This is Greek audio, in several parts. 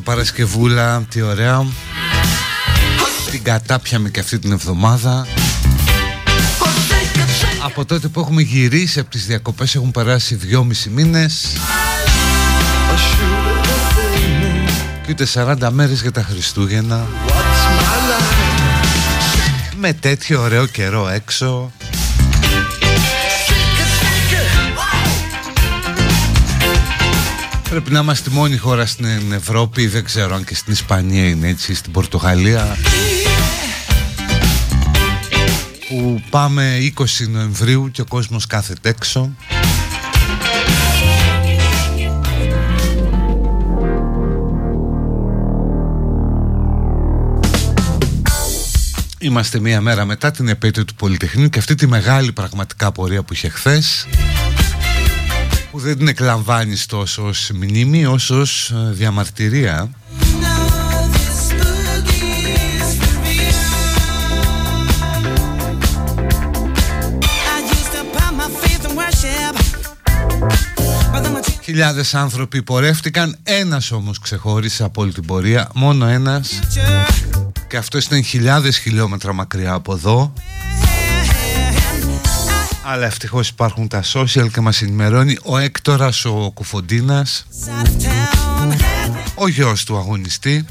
Παρασκευούλα, τι ωραία. Την κατάπιαμε και αυτή την εβδομάδα. Από τότε που έχουμε γυρίσει από τις διακοπές έχουν περάσει δυόμισι μήνες. Και ούτε 40 μέρες για τα Χριστούγεννα. Με τέτοιο ωραίο καιρό έξω Πρέπει να είμαστε μόνη χώρα στην Ευρώπη, δεν ξέρω αν και στην Ισπανία είναι έτσι, στην Πορτογαλία που πάμε 20 Νοεμβρίου και ο κόσμος κάθεται έξω. Είμαστε μία μέρα μετά την επέτειο του Πολυτεχνείου και αυτή τη μεγάλη πραγματικά πορεία που είχε χθες που δεν την εκλαμβάνεις τόσο ως μνήμη όσο ως ε, διαμαρτυρία. Χιλιάδες άνθρωποι πορεύτηκαν, ένας όμως ξεχώρισε από όλη την πορεία, μόνο ένας. Και αυτός ήταν χιλιάδες χιλιόμετρα μακριά από εδώ αλλά ευτυχώς υπάρχουν τα social και μας ενημερώνει ο Έκτορας ο Κουφοντίνας Ο γιος του αγωνιστή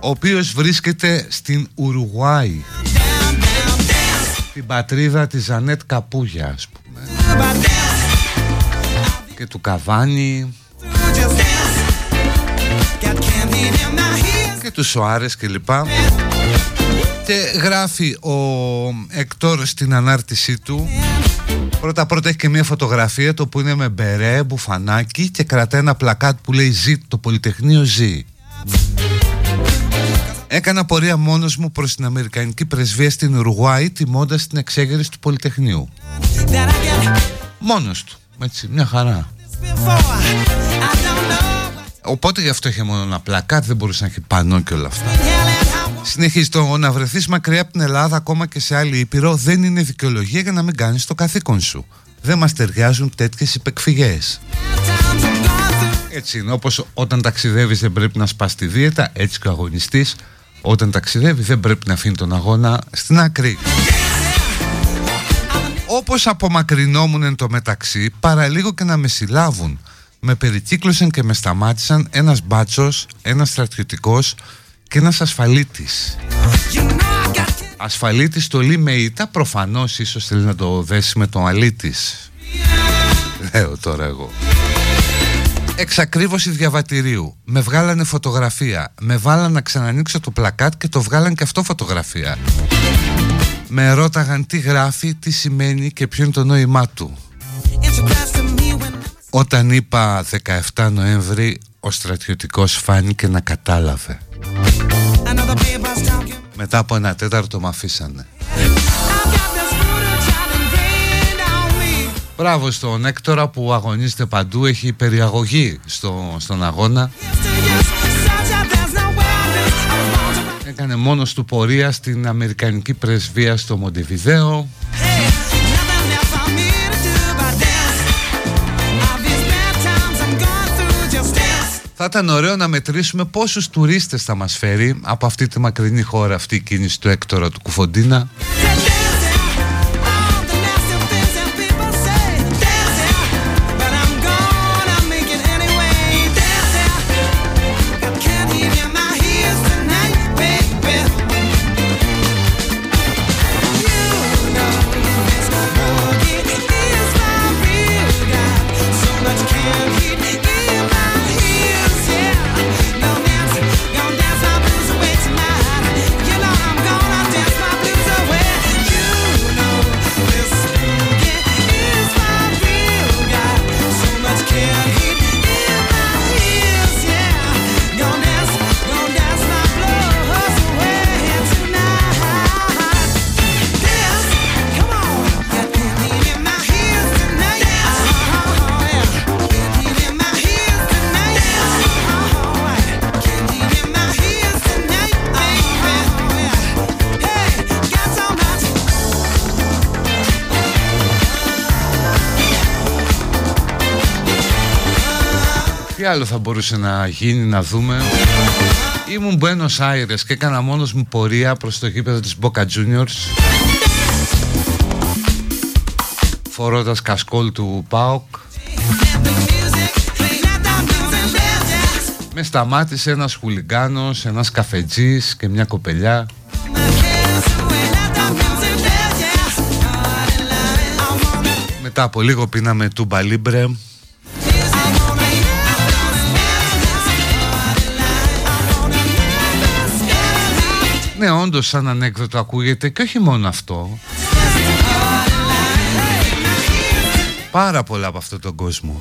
Ο οποίος βρίσκεται στην Ουρουγουάη. Την πατρίδα της Ζανέτ Καπούγια ας πούμε. Και του Καβάνη. Και τους Σοάρες και λοιπά και γράφει ο Εκτόρ στην ανάρτησή του Πρώτα πρώτα έχει και μια φωτογραφία το που είναι με μπερέ, μπουφανάκι και κρατάει ένα πλακάτ που λέει ζει, το Πολυτεχνείο ζει Έκανα πορεία μόνος μου προς την Αμερικανική πρεσβεία στην Ουρουγουάη τιμώντας την εξέγερση του Πολυτεχνείου. Μόνος του, έτσι, μια χαρά. Οπότε γι' αυτό είχε μόνο ένα πλακάτ, δεν μπορούσε να έχει πανό και όλα αυτά. Συνεχίζει το να βρεθείς μακριά από την Ελλάδα ακόμα και σε άλλη ήπειρο δεν είναι δικαιολογία για να μην κάνεις το καθήκον σου. Δεν μας ταιριάζουν τέτοιες υπεκφυγές. Έτσι είναι όπως όταν ταξιδεύεις δεν πρέπει να σπάς τη δίαιτα, έτσι και ο αγωνιστής όταν ταξιδεύει δεν πρέπει να αφήνει τον αγώνα στην άκρη. Όπως απομακρυνόμουν εν το μεταξύ, παραλίγο και να με συλλάβουν. Με περικύκλωσαν και με σταμάτησαν ένας μπάτσος, ένας στρατιωτικός και ένας ασφαλίτης. Ασφαλίτης το λέει με ήττα, προφανώς ίσως θέλει να το δέσει με τον αλήτης. Λέω τώρα εγώ. Εξακρίβωση διαβατηρίου. Με βγάλανε φωτογραφία. Με βάλανε να ξανανοίξω το πλακάτ και το βγάλανε και αυτό φωτογραφία. Με ρώταγαν τι γράφει, τι σημαίνει και ποιο είναι το νόημά του. Όταν είπα 17 Νοέμβρη, ο στρατιωτικός φάνηκε να κατάλαβε. Μετά από ένα τέταρτο με αφήσανε. Μπράβο στον Έκτορα που αγωνίζεται παντού, έχει περιαγωγή στο, στον αγώνα. Έκανε μόνος του πορεία στην Αμερικανική πρεσβεία στο Μοντεβιδέο. Ήταν ωραίο να μετρήσουμε πόσους τουρίστες θα μας φέρει από αυτή τη μακρινή χώρα αυτή η κίνηση του Έκτορα του Κουφοντίνα. Άλλο θα μπορούσε να γίνει να δούμε. Ήμουν Buenos Aires και έκανα μόνος μου πορεία προς το γήπεδο της Boca Juniors Φορώντας κασκόλ του ΠΑΟΚ. Με σταμάτησε ένας χουλιγκάνος, ένας καφετζής και μια κοπελιά. Μετά από λίγο πίναμε τούμπα λίμπρε Ναι, όντως σαν ανέκδοτο ακούγεται και όχι μόνο αυτό. Πάρα πολλά από αυτόν τον κόσμο.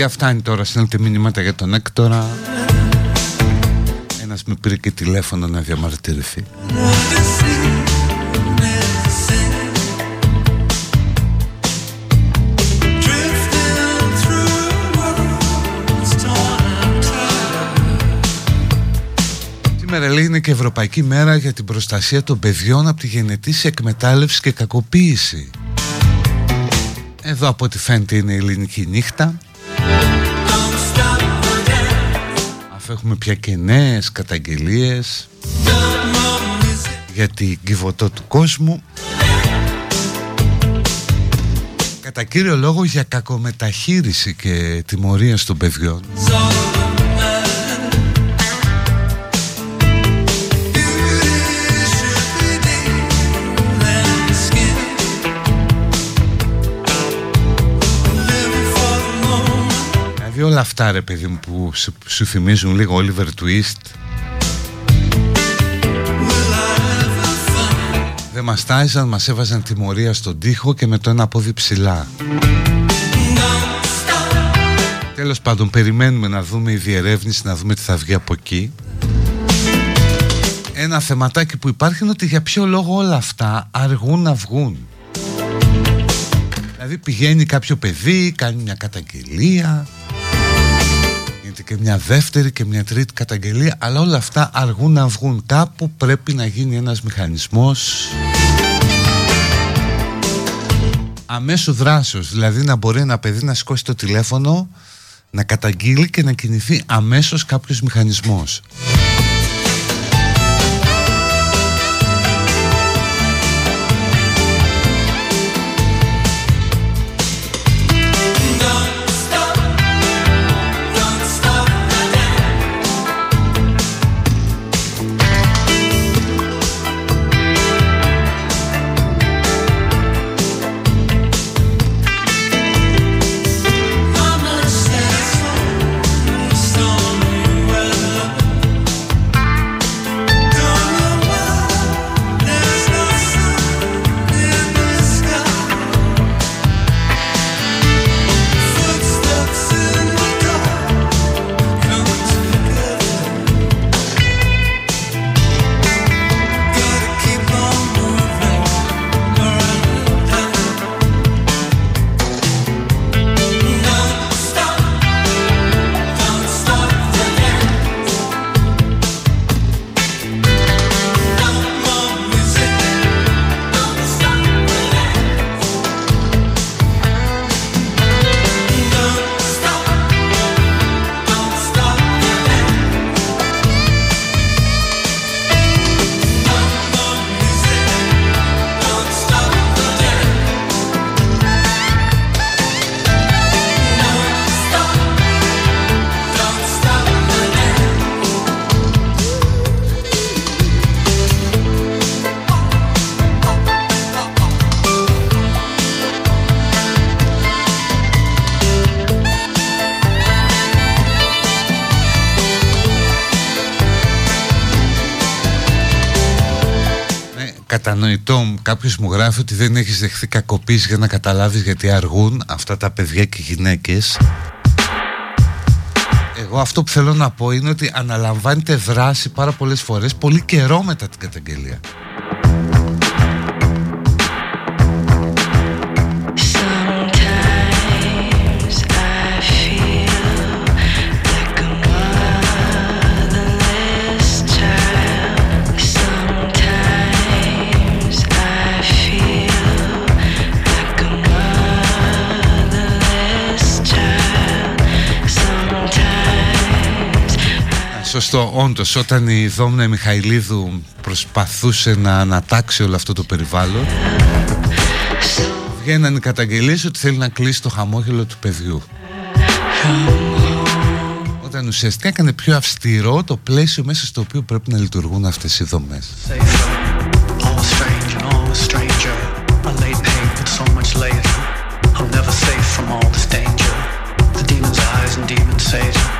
Παιδιά φτάνει τώρα Στέλνετε μηνύματα για τον Έκτορα Ένας με πήρε και τηλέφωνο να διαμαρτυρηθεί Σήμερα λέει είναι και Ευρωπαϊκή Μέρα για την προστασία των παιδιών από τη γενετήσια εκμετάλλευση και κακοποίηση. Εδώ από ό,τι φαίνεται είναι η ελληνική νύχτα. Έχουμε πια και νέες καταγγελίες για την κυβωτό του κόσμου. Κατά κύριο λόγο για κακομεταχείριση και τιμωρία των παιδιών. Όλα αυτά ρε παιδί μου που σου, σου θυμίζουν λίγο Oliver Twist. Δεν μας τάιζαν, μας έβαζαν τιμωρία στον τοίχο και με το ένα πόδι ψηλά. Τέλος πάντων περιμένουμε να δούμε η διερεύνηση, να δούμε τι θα βγει από εκεί. Ένα θεματάκι που υπάρχει είναι ότι για ποιο λόγο όλα αυτά αργούν να βγουν. Δηλαδή πηγαίνει κάποιο παιδί, κάνει μια καταγγελία και μια δεύτερη και μια τρίτη καταγγελία αλλά όλα αυτά αργούν να βγουν. Κάπου πρέπει να γίνει ένας μηχανισμός αμέσου δράσεως. Δηλαδή να μπορεί ένα παιδί να σηκώσει το τηλέφωνο να καταγγείλει και να κινηθεί αμέσως κάποιος μηχανισμός κάποιος μου γράφει ότι δεν έχεις δεχθεί κακοποίηση για να καταλάβεις γιατί αργούν αυτά τα παιδιά και οι γυναίκες. Εγώ αυτό που θέλω να πω είναι ότι αναλαμβάνεται δράση πάρα πολλές φορές πολύ καιρό μετά την καταγγελία Σωστό, όντως, όταν η Δόμνα Μιχαηλίδου προσπαθούσε να ανατάξει όλο αυτό το περιβάλλον βγαίναν οι καταγγελίες ότι θέλει να κλείσει το χαμόγελο του παιδιού όταν ουσιαστικά έκανε πιο αυστηρό το πλαίσιο μέσα στο οποίο πρέπει να λειτουργούν αυτές οι δομές was my name, this was my truth, this was no game. This was not hope, this was not sane. And from these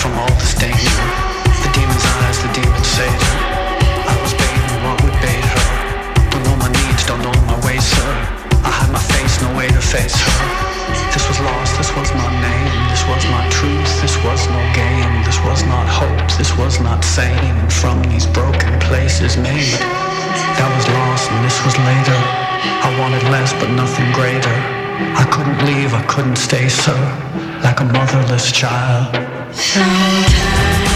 from all this danger. The demon's eyes, the demon's savior. I was baiting what would bait her. Don't know my needs, don't know my ways, sir. I had my face, no way to face her. This was lost, this was my name. This was my truth, this was no game. This was not hope, this was not sane. From these broken places made. That was lost and this was later. I wanted less but nothing greater. I couldn't leave, I couldn't stay, sir like a motherless child. Sometimes.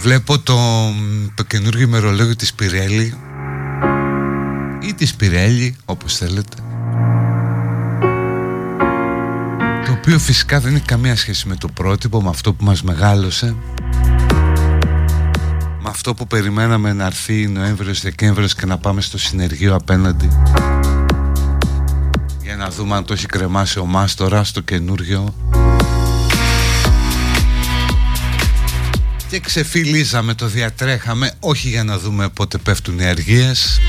Βλέπω το, το καινούργιο ημερολόγιο της Πιρέλη ή της Πιρέλη όπως θέλετε. Το οποίο φυσικά δεν έχει καμία σχέση με το πρότυπο με αυτό που μας μεγάλωσε. Με αυτό που περιμέναμε να έρθει Νοέμβριος, Δεκέμβριος και να πάμε στο συνεργείο απέναντι. Για να δούμε αν το έχει κρεμάσει ο Μάστορας στο καινούργιο και ξεφυλίζαμε, το διατρέχαμε όχι για να δούμε πότε πέφτουν οι αργίες.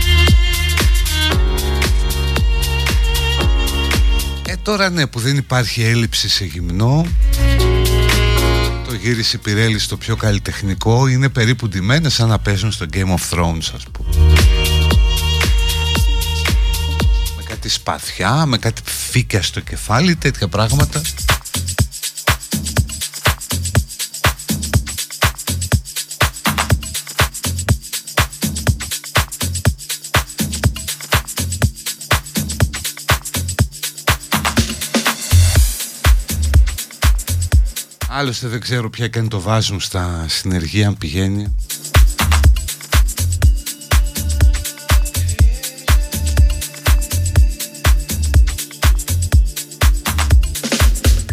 Ε τώρα ναι που δεν υπάρχει έλλειψη σε γυμνό το γύρισε η Πιρέλη στο πιο καλλιτεχνικό είναι περίπου ντυμένες σαν να παίζουν στο Game of Thrones ας πούμε. Με κάτι σπαθιά, με κάτι φύκια στο κεφάλι τέτοια πράγματα Άλλωστε δεν ξέρω ποια και αν το βάζουν στα συνεργεία αν πηγαίνει.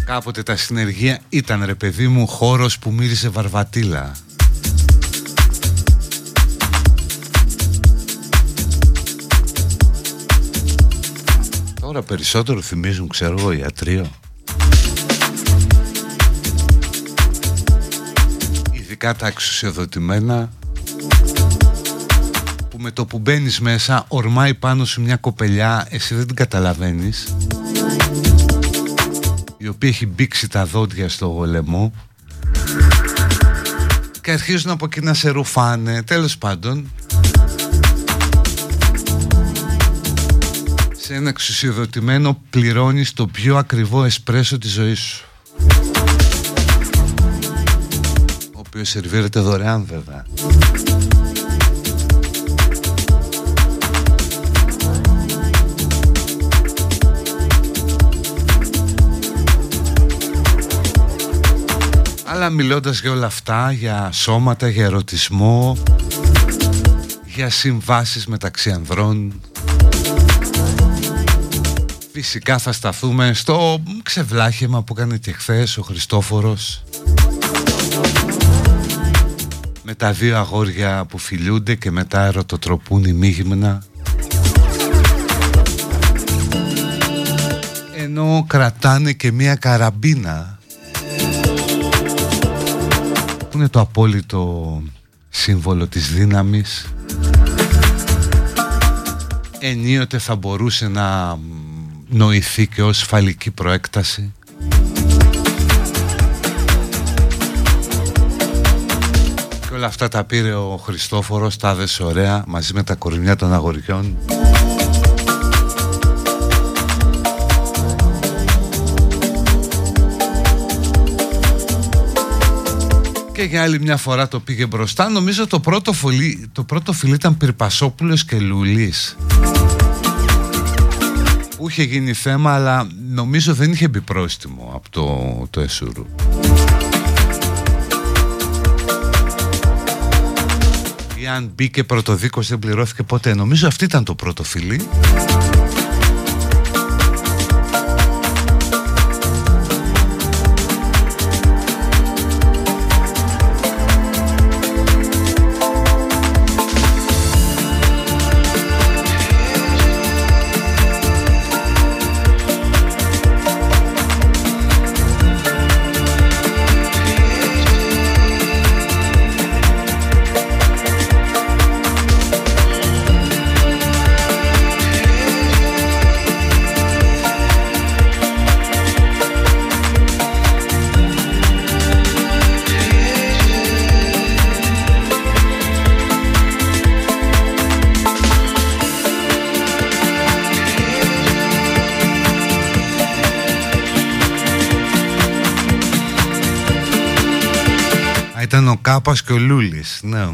Κάποτε τα συνεργεία ήταν ρε παιδί μου χώρος που μύρισε βαρβατήλα. Τώρα περισσότερο θυμίζουν ξέρω εγώ ιατρείο ειδικά τα εξουσιοδοτημένα που με το που μπαίνεις μέσα ορμάει πάνω σου μια κοπελιά εσύ δεν την καταλαβαίνεις η οποία έχει μπήξει τα δόντια στο γολεμό και αρχίζουν από εκεί να σε ρουφάνε. Τέλος πάντων σε ένα εξουσιοδοτημένο πληρώνεις το πιο ακριβό εσπρέσο της ζωής σου οποίο σερβίρεται δωρεάν βέβαια. Αλλά μιλώντας για όλα αυτά, για σώματα, για ερωτισμό Για συμβάσεις μεταξύ ανδρών Φυσικά θα σταθούμε στο ξεβλάχημα που έκανε και χθες ο Χριστόφορος με τα δύο αγόρια που φιλούνται και μετά ερωτοτροπούν ημίγυμνα ενώ κρατάνε και μία καραμπίνα. Που είναι το απόλυτο σύμβολο της δύναμης. Ενίοτε θα μπορούσε να νοηθεί και ως φαλική προέκταση όλα αυτά τα πήρε ο Χριστόφορος, τα δες ωραία, μαζί με τα κορμιά των αγοριών. Και για άλλη μια φορά το πήγε μπροστά. Νομίζω το πρώτο, φιλί, το πρώτο φιλί ήταν Πυρπασόπουλος και Λουλής. Που είχε γίνει θέμα, αλλά νομίζω δεν είχε μπει πρόστιμο από το, το Εσούρου. Αν μπήκε πρωτοδίκος δεν πληρώθηκε ποτέ. Νομίζω αυτή ήταν το πρώτο φιλί. Κάπας και ο Λούλης, ναι.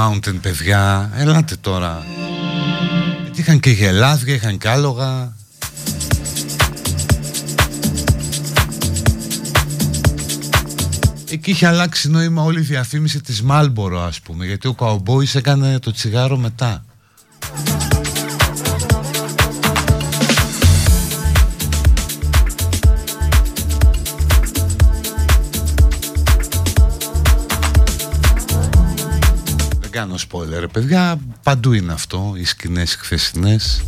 Mountain παιδιά. Ελάτε τώρα. Είχαν και γελάδια, είχαν και άλογα. Εκεί είχε αλλάξει νόημα όλη η διαφήμιση της Μάλμπορο ας πούμε Γιατί ο Καουμπόης έκανε το τσιγάρο μετά spoiler παιδιά. Παντού είναι αυτό Οι σκηνές χθεσινές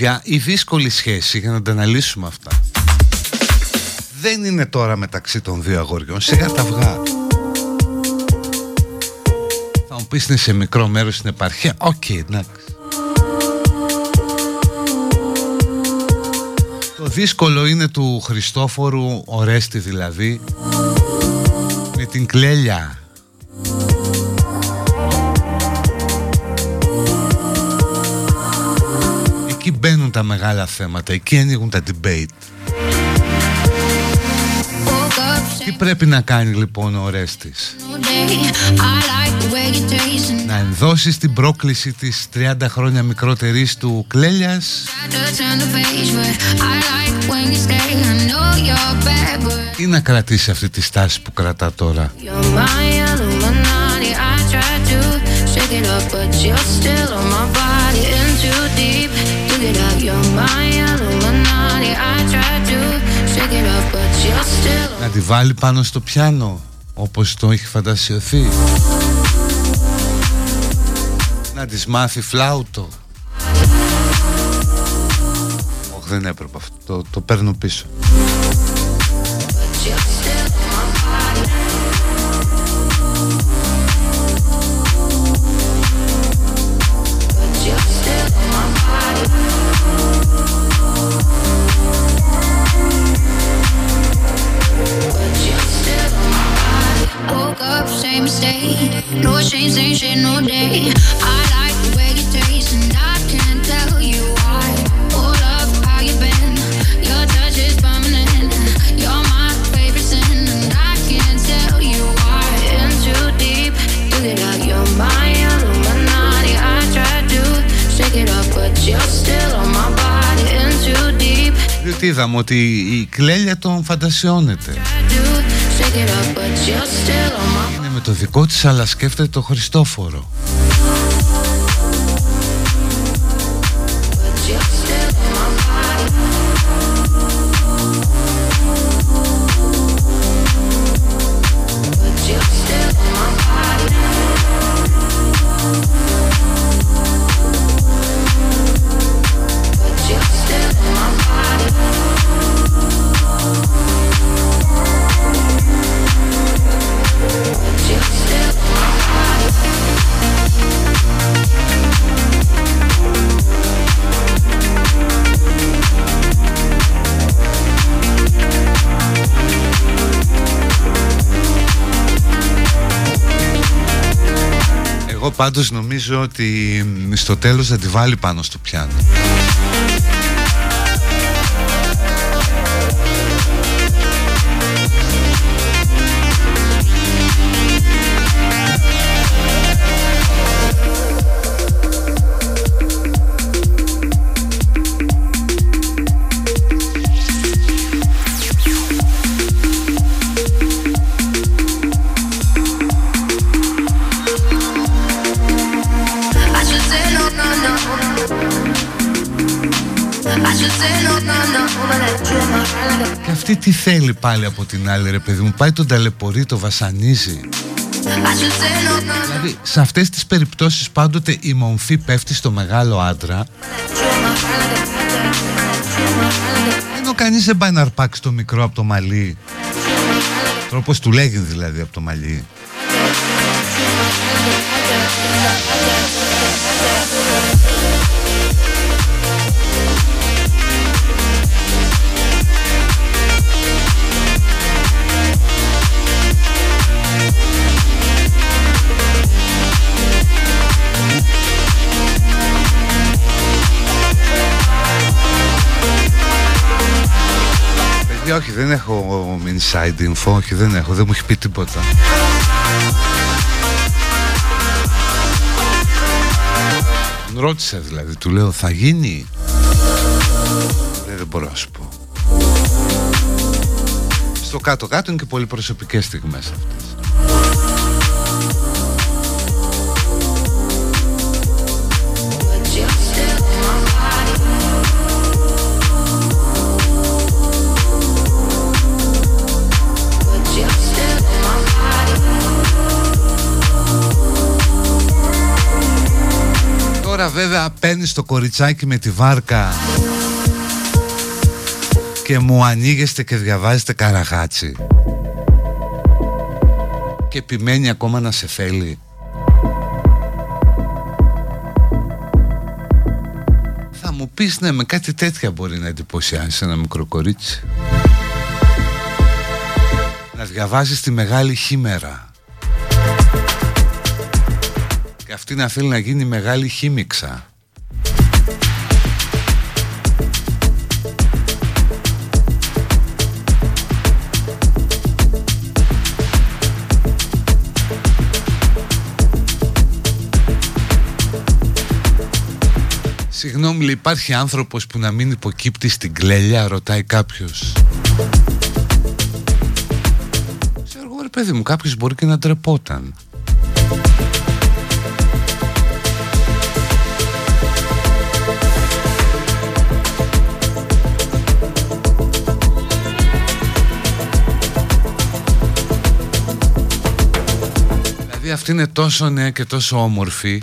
παιδιά η δύσκολη σχέση για να τα αναλύσουμε αυτά δεν είναι τώρα μεταξύ των δύο αγοριών. Σιγά τα αυγά θα μου πεις είναι σε μικρό μέρος στην επαρχία; Ok okay, εντάξει. Το δύσκολο είναι του Χριστόφορου Ορέστη δηλαδή με την Κλέλια εκεί μπαίνουν τα μεγάλα θέματα, εκεί ανοίγουν τα debate. Τι πρέπει να κάνει λοιπόν ο Ρέστης; Να ενδώσει την πρόκληση της 30 χρόνια μικρότερης του Κλέλιας; Ή να κρατήσει αυτή τη στάση που κρατά τώρα; Να τη βάλει πάνω στο πιάνο όπως το έχει φαντασιωθεί. Να της μάθει φλάουτο. Όχι δεν έπρεπε αυτό Το, το παίρνω πίσω είδαμε ότι η κλέλια τον φαντασιώνεται. Είναι με το δικό της αλλά σκέφτεται το Χριστόφορο πάντως νομίζω ότι στο τέλος θα τη βάλει πάνω στο πιάνο τι θέλει πάλι από την άλλη ρε παιδί μου. Πάει τον ταλαιπωρεί, το βασανίζει. Δηλαδή σε αυτές τις περιπτώσεις πάντοτε η μομφή πέφτει στο μεγάλο άντρα. Ενώ κανείς δεν πάει να αρπάξει το μικρό από το μαλλί. Τρόπος του λέγει δηλαδή από το μαλλί όχι δεν έχω inside info, όχι δεν έχω, δεν μου έχει πει τίποτα. Ρώτησα δηλαδή, του λέω θα γίνει; Δεν, δεν μπορώ να σου πω. Στο κάτω-κάτω είναι και πολύ προσωπικές στιγμές αυτές. Βέβαια παίρνεις το κοριτσάκι με τη βάρκα και μου ανοίγεστε και διαβάζετε καραγάτσι και επιμένει ακόμα να σε θέλει. Θα μου πεις ναι με κάτι τέτοια μπορεί να εντυπωσιάσει ένα μικρό κορίτσι. Να διαβάζεις τη μεγάλη χήμερα αυτή να θέλει να γίνει μεγάλη χήμιξα. Συγγνώμη, υπάρχει άνθρωπος που να μην υποκύπτει στην κλέλια, ρωτάει κάποιος. Ξέρω εγώ, ρε παιδί μου, κάποιος μπορεί και να ντρεπόταν. Αυτή είναι τόσο νέα και τόσο όμορφη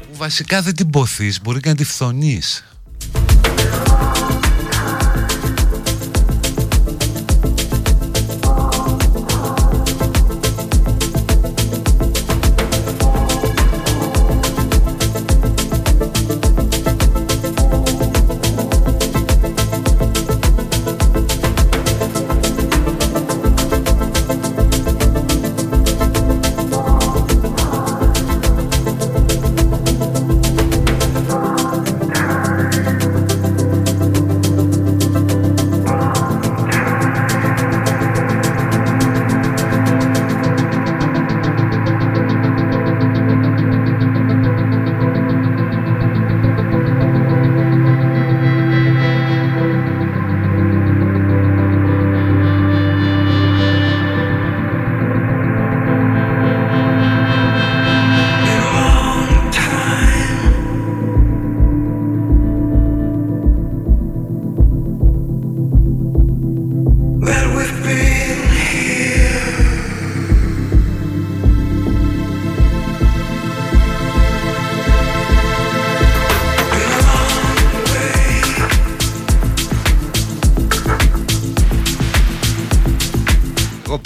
που βασικά δεν την ποθείς, μπορεί και να τη φθονείς.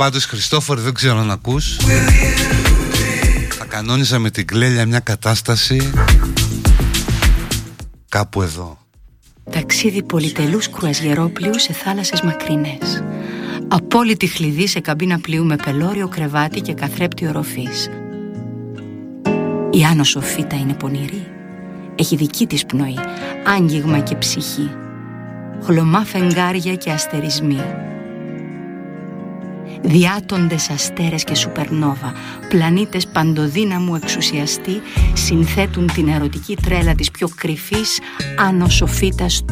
Πάντως Χριστόφορ δεν ξέρω να ακούς. Θα κανόνιζα με την κλέλια μια κατάσταση Κάπου εδώ. Ταξίδι πολυτελούς κρουαζιερόπλοιου σε θάλασσες μακρινές. Απόλυτη χλειδί σε καμπίνα πλοίου με πελώριο κρεβάτι και καθρέπτη οροφής. Η Άνω Σοφίτα είναι πονηρή. Έχει δική της πνοή, άγγιγμα και ψυχή. Χλωμά φεγγάρια και αστερισμοί διάτοντες αστέρες και σουπερνόβα, πλανήτες παντοδύναμου εξουσιαστή, συνθέτουν την ερωτική τρέλα της πιο κρυφής Άνω Σοφίτας.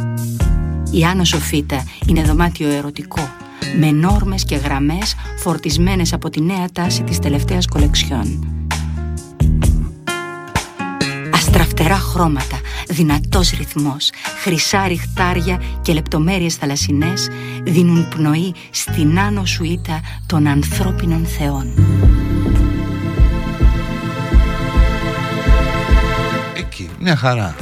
Η Άνω Σοφίτα είναι δωμάτιο ερωτικό, με νόρμες και γραμμές φορτισμένες από τη νέα τάση της τελευταίας κολεξιών Φτερά χρώματα, δυνατός ρυθμός, χρυσά ριχτάρια και λεπτομέρειες θαλασσινές δίνουν πνοή στην άνω σουίτα των ανθρώπινων θεών. Εκεί, μια χαρά.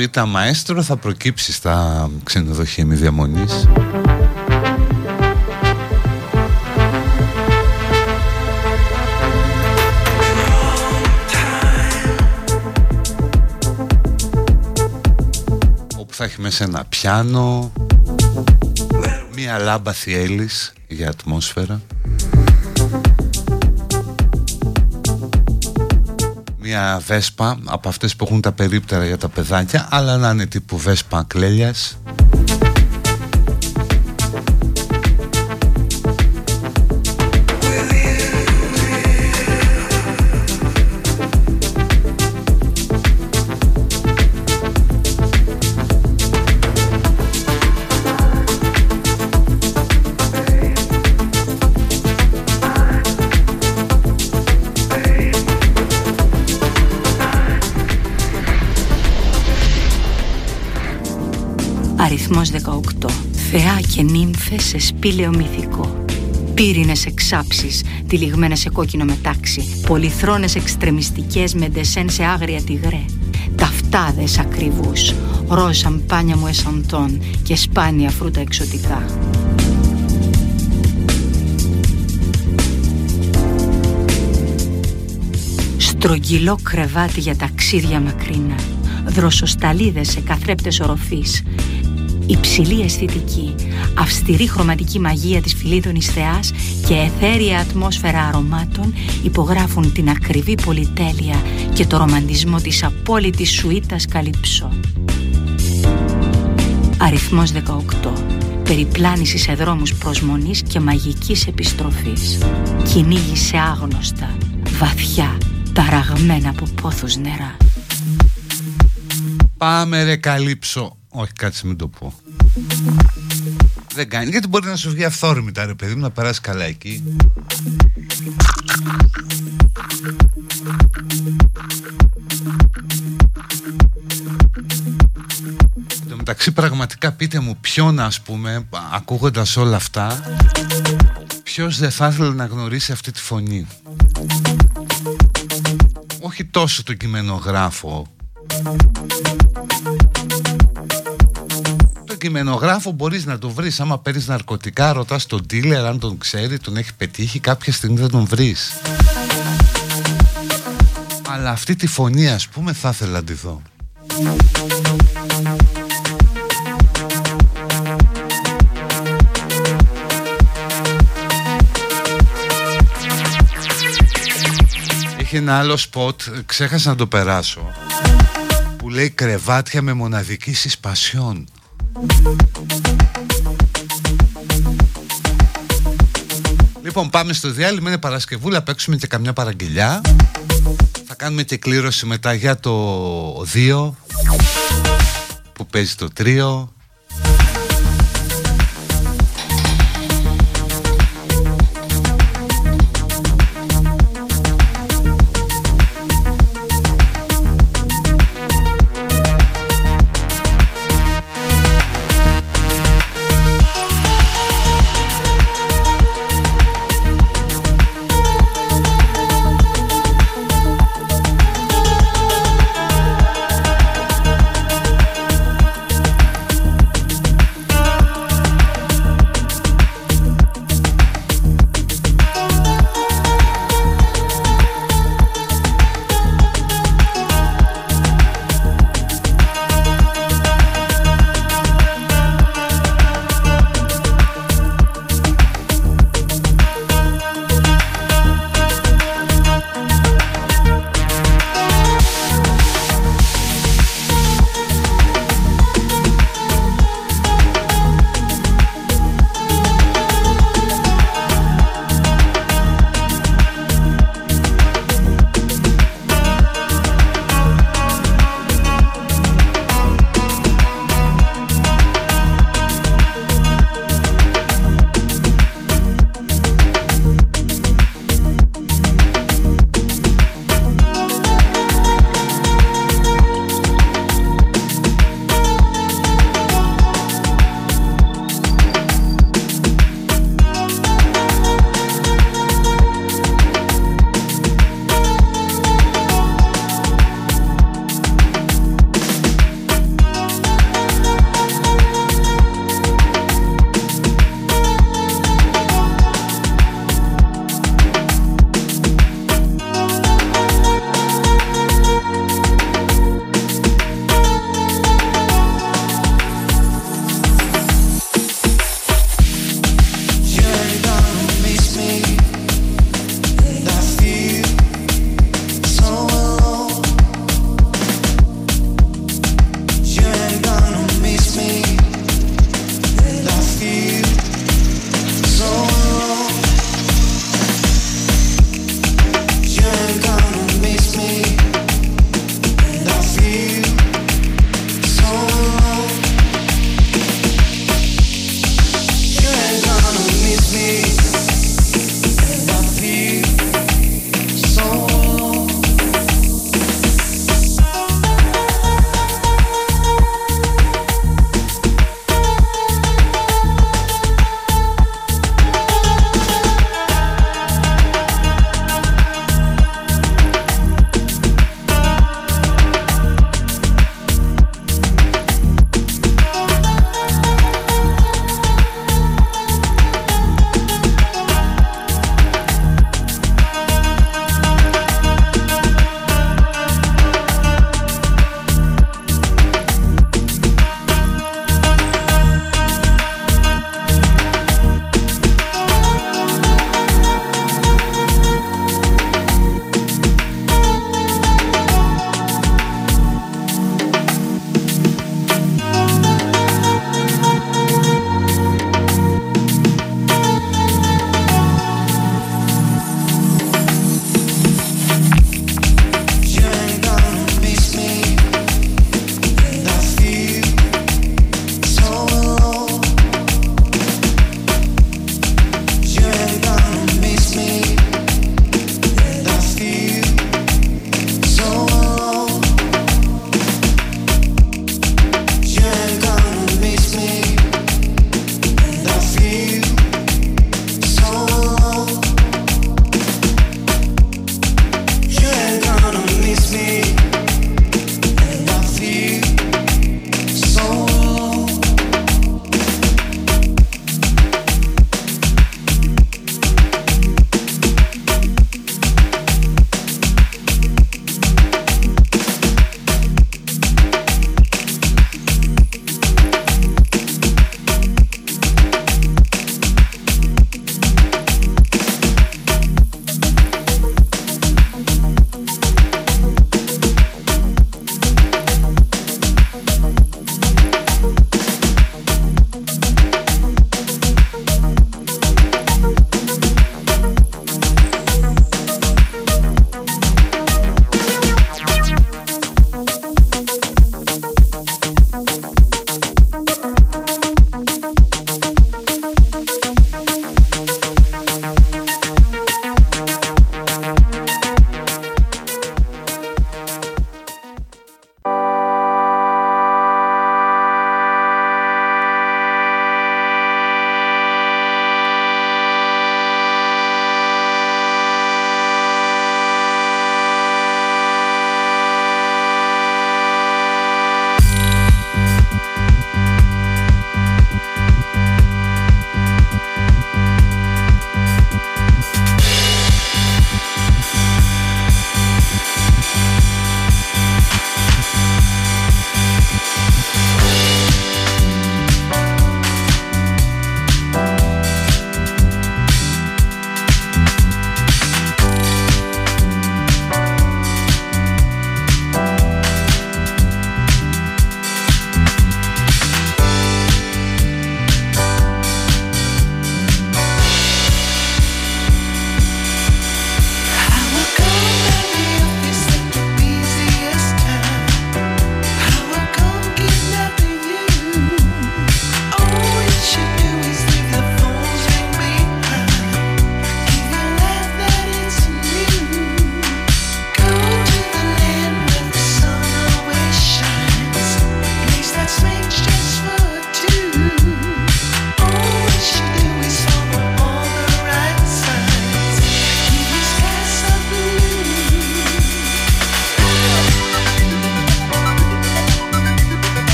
Σουίτα μαέστρο θα προκύψει στα ξενοδοχεία μη διαμονής. Όπου θα έχει μέσα ένα πιάνο, μία λάμπα θιέλης για ατμόσφαιρα. Μια βέσπα από αυτές που έχουν τα περίπτερα για τα παιδάκια αλλά να είναι τύπου βέσπα κλέλιας και νύμφες σε σπήλαιο μυθικό. Πύρινες εξάψεις, τυλιγμένες σε κόκκινο μετάξι Πολυθρόνες εξτρεμιστικές με ντεσέν σε άγρια τυγρέ. Ταυτάδες ακριβούς Ροζ σαμπάνια μου εσαντών Και σπάνια φρούτα εξωτικά. Στρογγυλό κρεβάτι για ταξίδια μακρινά Δροσοσταλίδες σε καθρέπτες οροφής υψηλή αισθητική, αυστηρή χρωματική μαγεία της φιλίδωνης θεάς και εθέρια ατμόσφαιρα αρωμάτων υπογράφουν την ακριβή πολυτέλεια και το ρομαντισμό της απόλυτης σουίτας καλυψό. Αριθμός 18. Περιπλάνηση σε δρόμους προσμονής και μαγικής επιστροφής. Κυνήγη σε άγνωστα, βαθιά, ταραγμένα από πόθους νερά. Πάμε ρε καλύψω όχι, κάτσε μην το πω. Δεν κάνει, γιατί μπορεί να σου βγει αυθόρμητα ρε παιδί μου, να περάσει καλά εκεί. Εν μεταξύ πραγματικά πείτε μου ποιον ας πούμε, ακούγοντας όλα αυτά, ποιος δεν θα ήθελε να γνωρίσει αυτή τη φωνή. Όχι τόσο το κειμενογράφο κειμενογράφο μπορείς να το βρεις. Άμα παίρνεις ναρκωτικά ρωτάς τον dealer αν τον ξέρει, τον έχει πετύχει κάποια στιγμή δεν τον βρεις. Αλλά αυτή τη φωνή ας πούμε θα ήθελα να τη δω. Έχει ένα άλλο σποτ, ξέχασα να το περάσω που λέει κρεβάτια με μοναδική συσπασιόν Λοιπόν πάμε στο διάλειμμα Είναι Παρασκευούλα Παίξουμε και καμιά παραγγελιά. Θα κάνουμε και κλήρωση μετά για το 2 που παίζει το 3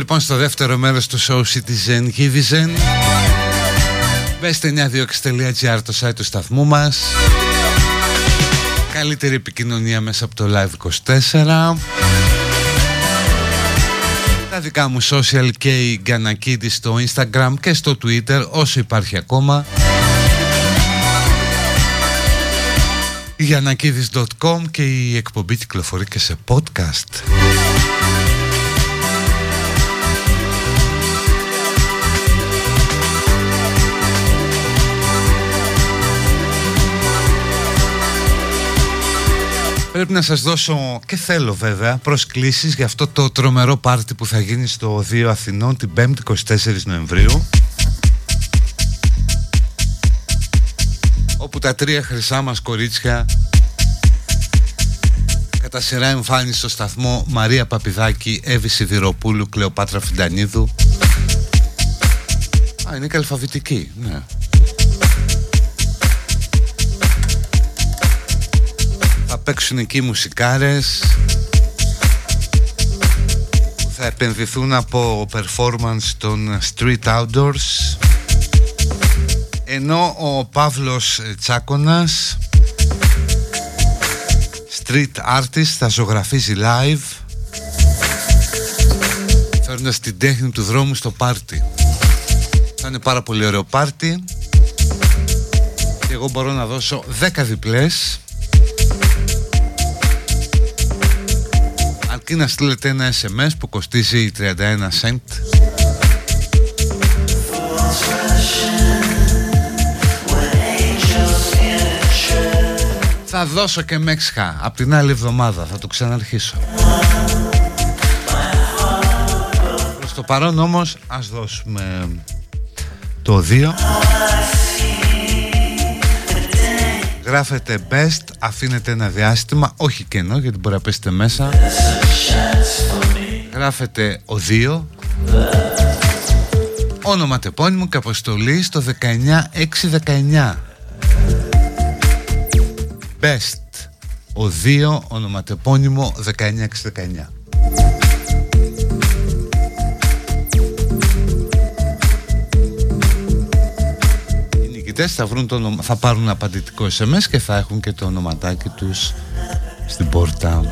λοιπόν στο δεύτερο μέρος του show Citizen Givizen Μπέστε 926.gr το site του σταθμού μας. Καλύτερη επικοινωνία μέσα από το Live 24 Τα δικά μου social και η Γκανακίδη στο Instagram και στο Twitter όσο υπάρχει ακόμα. Γιανακίδης.com και η εκπομπή κυκλοφορεί και σε podcast Πρέπει να σας δώσω και θέλω βέβαια προσκλήσεις για αυτό το τρομερό πάρτι που θα γίνει στο 2 Αθηνών την 5η 24 Νοεμβρίου. Όπου τα τρία χρυσά μας κορίτσια κατά σειρά εμφάνιση στο σταθμό Μαρία Παπιδάκη, Εύη Σιδηροπούλου, Κλεοπάτρα Φιντανίδου. Α, είναι και αλφαβητική, ναι παίξουν εκεί μουσικάρες Θα επενδυθούν από performance των Street Outdoors. Ενώ ο Παύλος Τσάκονας Street Artist θα ζωγραφίζει live Φέρνοντας την τέχνη του δρόμου στο πάρτι. Θα είναι πάρα πολύ ωραίο πάρτι. Και εγώ μπορώ να δώσω 10 διπλές αρκεί να στείλετε ένα SMS που κοστίζει 31 cent; Θα δώσω και Μέξχα από την άλλη εβδομάδα, θα το ξαναρχίσω. Προς το παρόν όμως ας δώσουμε το 2 Γράφετε best, αφήνετε ένα διάστημα, όχι κενό γιατί μπορεί να πέσετε μέσα. Γράφετε ο 2 Όνομα τεπώνυμου και αποστολή στο 19619 Best. Ο 2 ονοματεπώνυμο 19619 θα, βρουν το, θα πάρουν απαντητικό SMS και θα έχουν και το ονοματάκι τους στην πόρτα.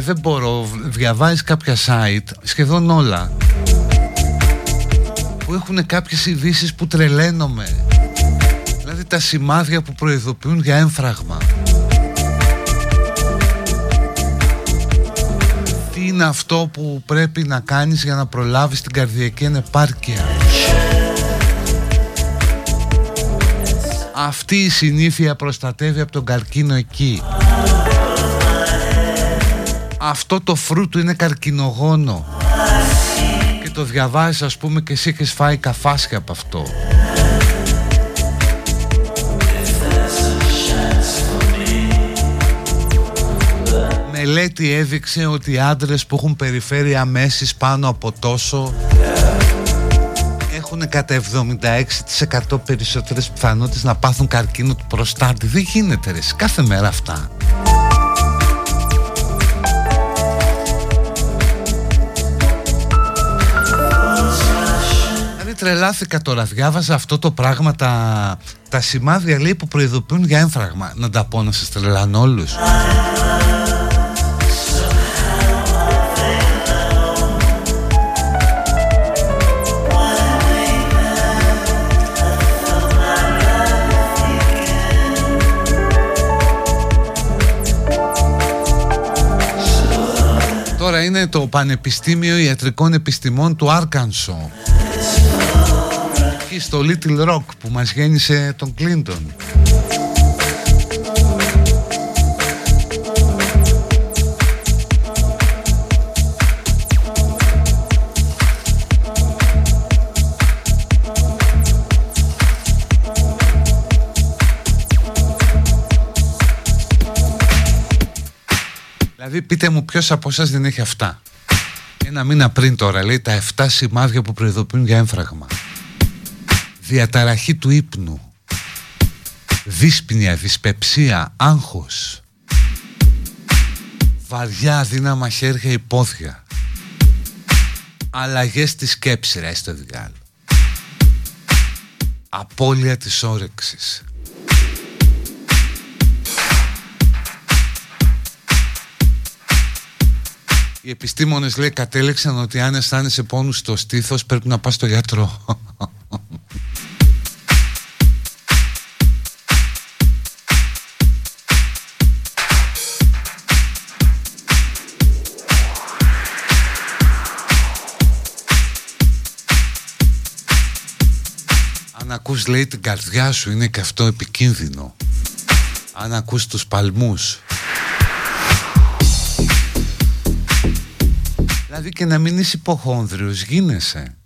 Δεν μπορώ Διαβάζεις κάποια site Σχεδόν όλα Που έχουν κάποιες ειδήσει που τρελαίνομαι. Δηλαδή τα σημάδια που προειδοποιούν για έμφραγμα Τι είναι αυτό που πρέπει να κάνεις για να προλάβεις την καρδιακή ανεπάρκεια; Αυτή η συνήθεια προστατεύει από τον καρκίνο εκεί Αυτό το φρούτο είναι καρκινογόνο Και το διαβάζεις ας πούμε και εσύ έχεις φάει καφάσια από αυτό Μελέτη έδειξε ότι οι άντρες που έχουν περιφέρει αμέσεις πάνω από τόσο έχουν κατά 76% περισσότερες πιθανότητες να πάθουν καρκίνο του προστάτη. Δεν γίνεται ρε, κάθε μέρα αυτά. Τρελάθηκα τώρα, διάβαζα αυτό το πράγμα τα, τα σημάδια λέει που προειδοποιούν για έμφραγμα. Να τα πω να σας τρελάνω όλους. είναι το Πανεπιστήμιο Ιατρικών Επιστημών του Άρκανσο Εκεί στο Little Rock που μας γέννησε τον Κλίντον. Δηλαδή πείτε μου ποιος από εσάς δεν έχει αυτά; Ένα μήνα πριν τώρα λέει τα 7 σημάδια που προειδοποιούν για έμφραγμα Διαταραχή του ύπνου. Δύσπνοια, δυσπεψία, άγχος. Βαριά αδύναμα χέρια υπόθεια. Αλλαγές της σκέψης ρε στο διάλογο. Απόλυα της όρεξης. Οι επιστήμονες λέει κατέληξαν ότι αν αισθάνεσαι πόνους στο στήθος πρέπει να πας στο γιατρό. Αν ακούς λέει την καρδιά σου είναι και αυτό επικίνδυνο. Αν ακούς τους παλμούς Δηλαδή και να μην είσαι υποχόνδριος γίνεσαι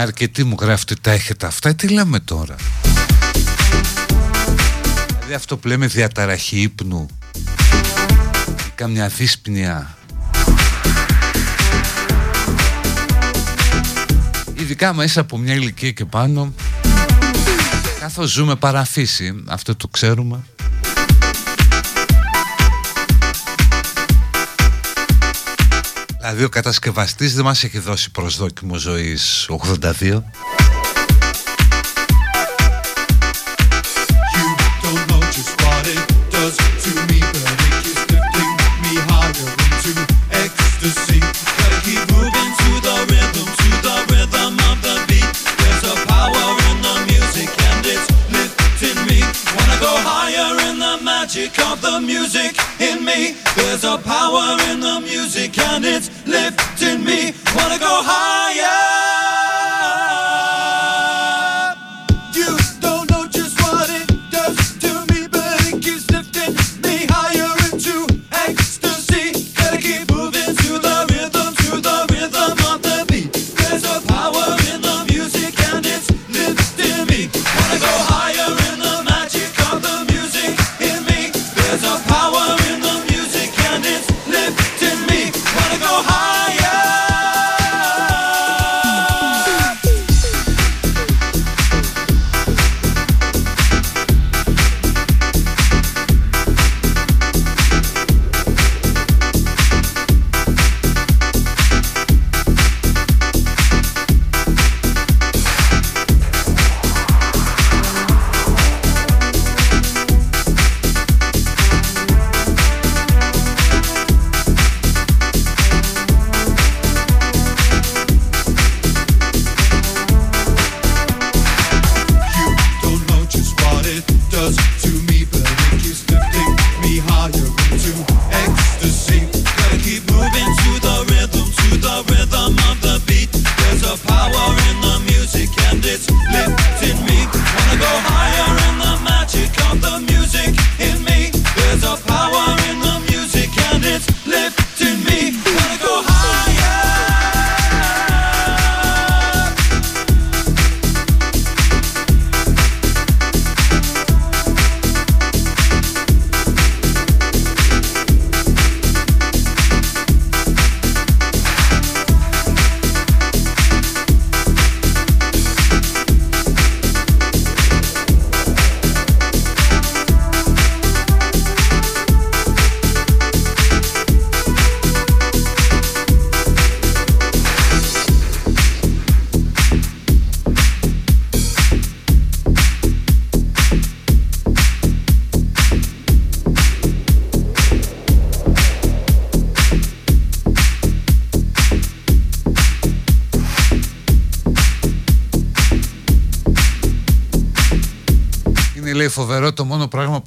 αρκετοί μου γράφετε τα έχετε αυτά. Τι λέμε τώρα; Δηλαδή αυτό που λέμε διαταραχή ύπνου. Κάμια δύσπνοια. Ειδικά μέσα από μια ηλικία και πάνω. Καθώς ζούμε παραφύση Αυτό το ξέρουμε Δηλαδή ο κατασκευαστής δεν μας έχει δώσει προσδόκιμο ζωής 82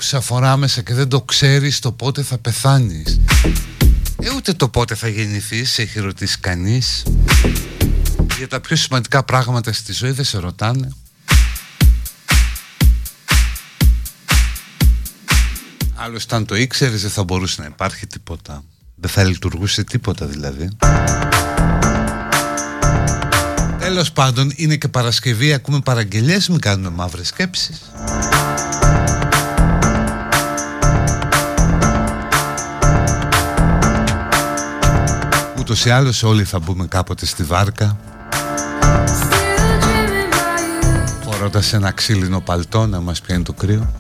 μόνο πράγμα που σε αφορά μέσα και δεν το ξέρεις το πότε θα πεθάνεις. Ε, ούτε το πότε θα γεννηθείς σε έχει ρωτήσει κανείς. Για τα πιο σημαντικά πράγματα στη ζωή δεν σε ρωτάνε. Άλλωστε αν το ήξερες δεν θα μπορούσε να υπάρχει τίποτα. Δεν θα λειτουργούσε τίποτα δηλαδή. Τέλος πάντων είναι και Παρασκευή Ακούμε παραγγελίες Μην κάνουμε μαύρες σκέψεις Ούτως ή άλλως όλοι θα μπούμε κάποτε στη βάρκα. Φορώντας ένα ξύλινο παλτό να μας πιάνει το κρύο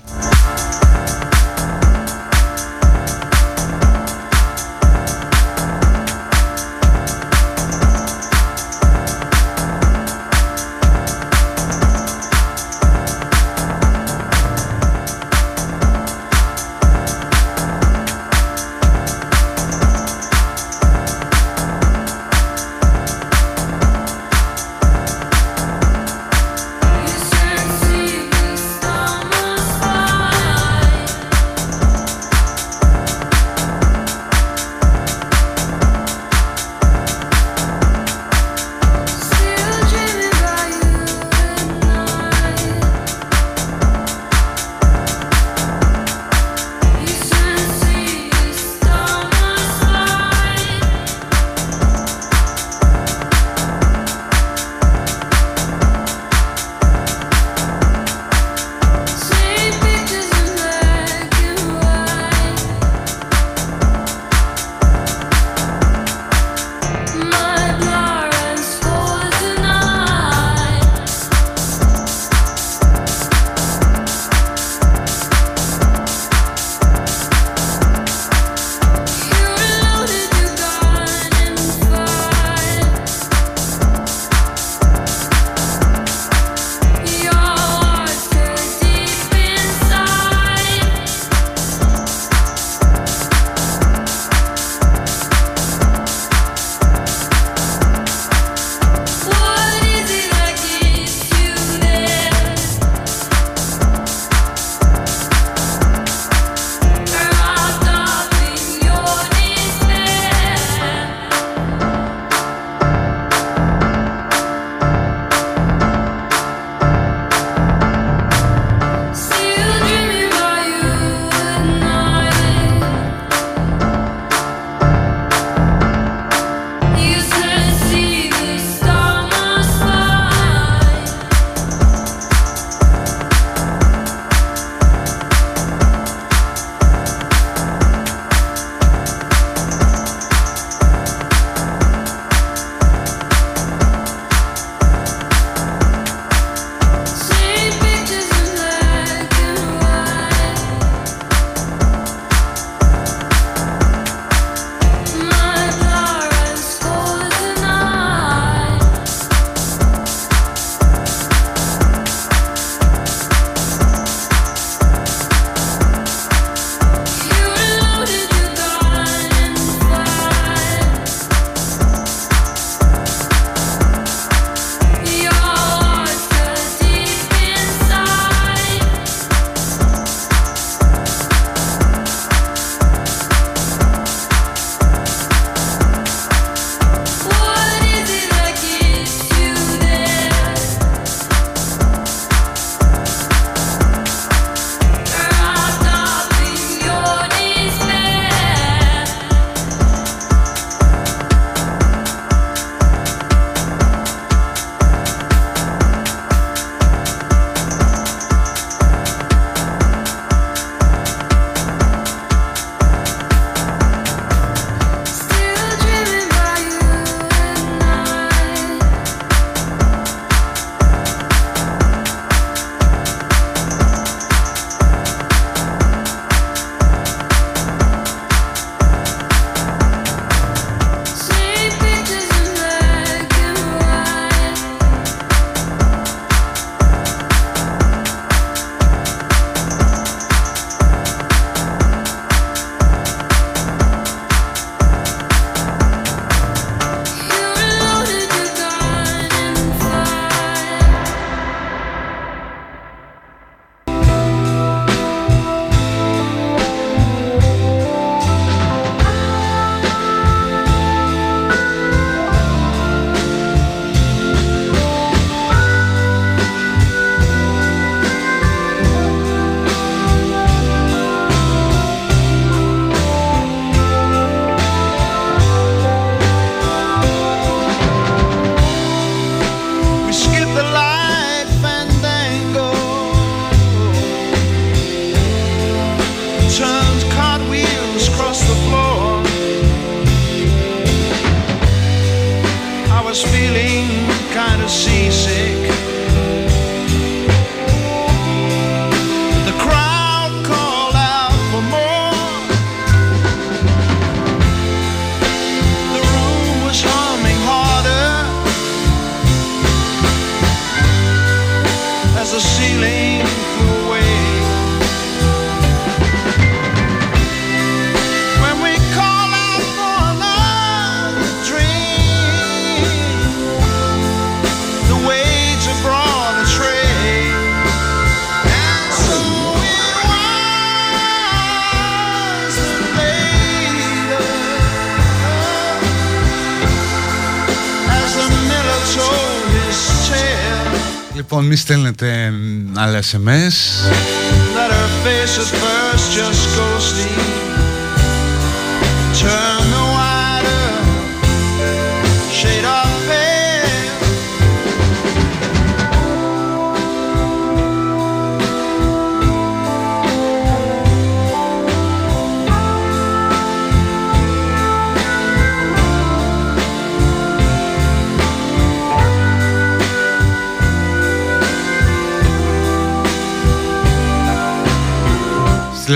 Λοιπόν, μη στέλνετε μ, άλλα SMS.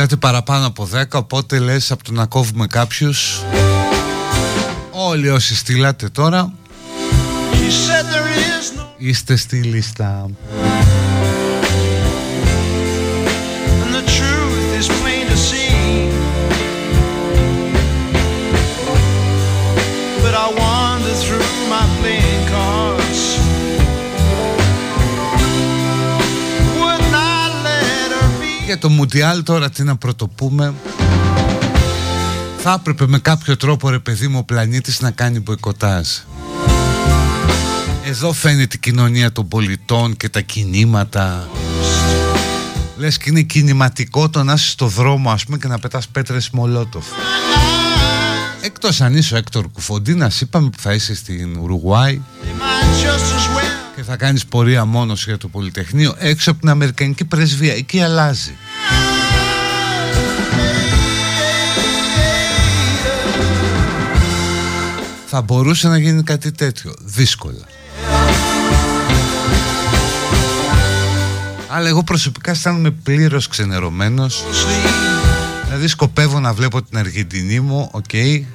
Στείλατε παραπάνω από 10, οπότε λες από το να κόβουμε κάποιους. Όλοι όσοι στείλατε τώρα, She said there is no είστε στη λίστα. Για το Μουντιάλ τώρα τι να πρωτοπούμε. Θα έπρεπε με κάποιο τρόπο ρε παιδί μου ο πλανήτης να κάνει μποϊκοτάζ. Εδώ φαίνεται η κοινωνία των πολιτών και τα κινήματα. Λες και είναι κινηματικό το να είσαι στο δρόμο ας πούμε και να πετάς πέτρες μολότοφ. Εκτός αν είσαι ο Έκτορ Κουφοντίνας είπαμε που θα είσαι στην Ουρουγουάη They might just as well. και θα κάνεις πορεία μόνος για το Πολυτεχνείο έξω από την Αμερικανική πρεσβεία. Εκεί αλλάζει. Θα μπορούσε να γίνει κάτι τέτοιο. Δύσκολα. Αλλά εγώ προσωπικά αισθάνομαι πλήρως ξενερωμένος. Δηλαδή σκοπεύω να βλέπω την Αργεντινή μου, ok. Shade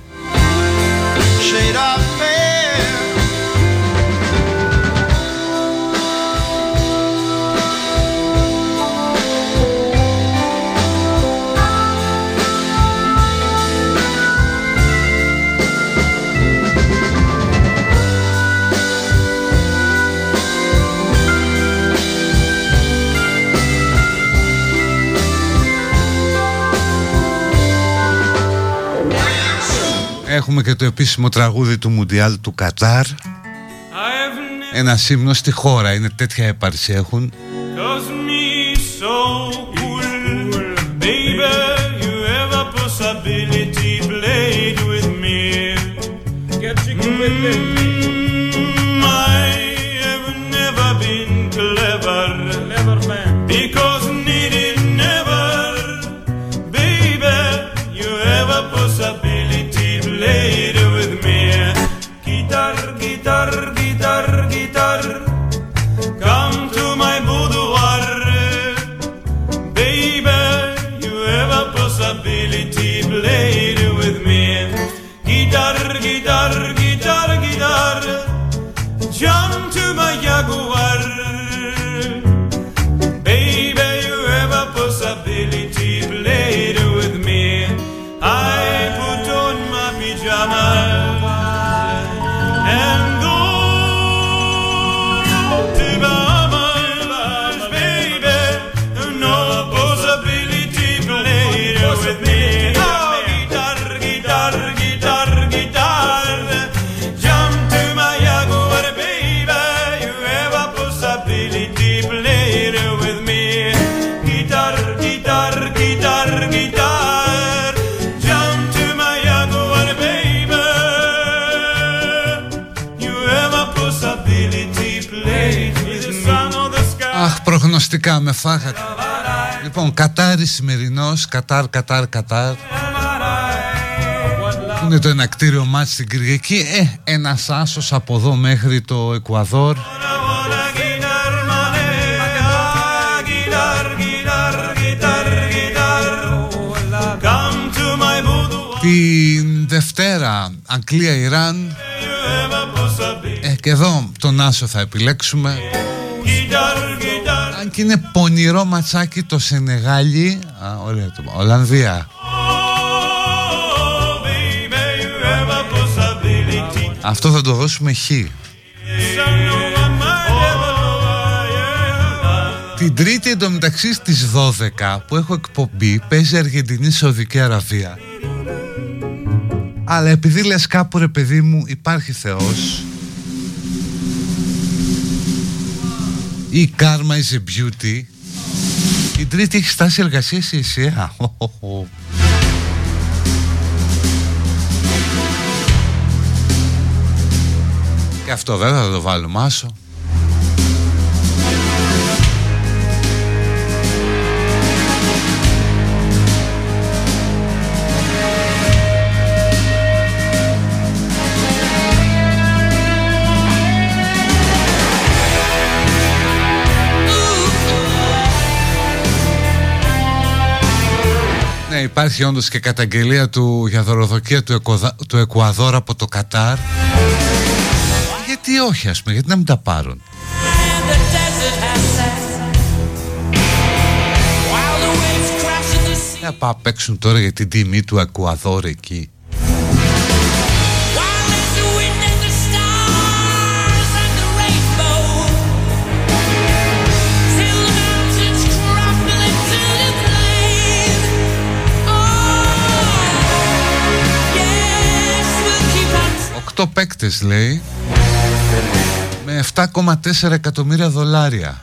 Έχουμε και το επίσημο τραγούδι του Μουντιάλ του Κατάρ. Ένα ύμνο στη χώρα, είναι τέτοια έπαρση έχουν. Cause me so προγνωστικά με φάγατε. Λοιπόν, Κατάρι σημερινός, Κατάρ, Κατάρ, Κατάρ. που είναι το ενακτήριο μάτς στην Κυριακή; Ε, ένας άσος από εδώ μέχρι το Εκουαδόρ Την Δευτέρα Αγγλία-Ιράν ε, Και εδώ τον Άσο θα επιλέξουμε Αν και είναι πονηρό ματσάκι το Σενεγάλι Α, ωραία, το, Ολλανδία. Αυτό θα το δώσουμε χ. Την τρίτη εντωμεταξύ στις 12 που έχω εκπομπή παίζει Αργεντινή Σαουδική Αραβία. Αλλά επειδή λες κάπου ρε παιδί μου υπάρχει Θεός ή karma is a beauty. Η τρίτη έχει στάσει εργασίας σε ΕΣΥΑ Και αυτό βέβαια θα το βάλω μάσο υπάρχει όντως και καταγγελία του για δωροδοκία του, Εκοδα... του Εκουαδόρ από το Κατάρ. Γιατί όχι, ας πούμε, γιατί να μην τα πάρουν; Να πάω παίξουν τώρα για την τιμή του Εκουαδόρ εκεί. Οκτώ παίκτες λέει με 7,4 εκατομμύρια δολάρια.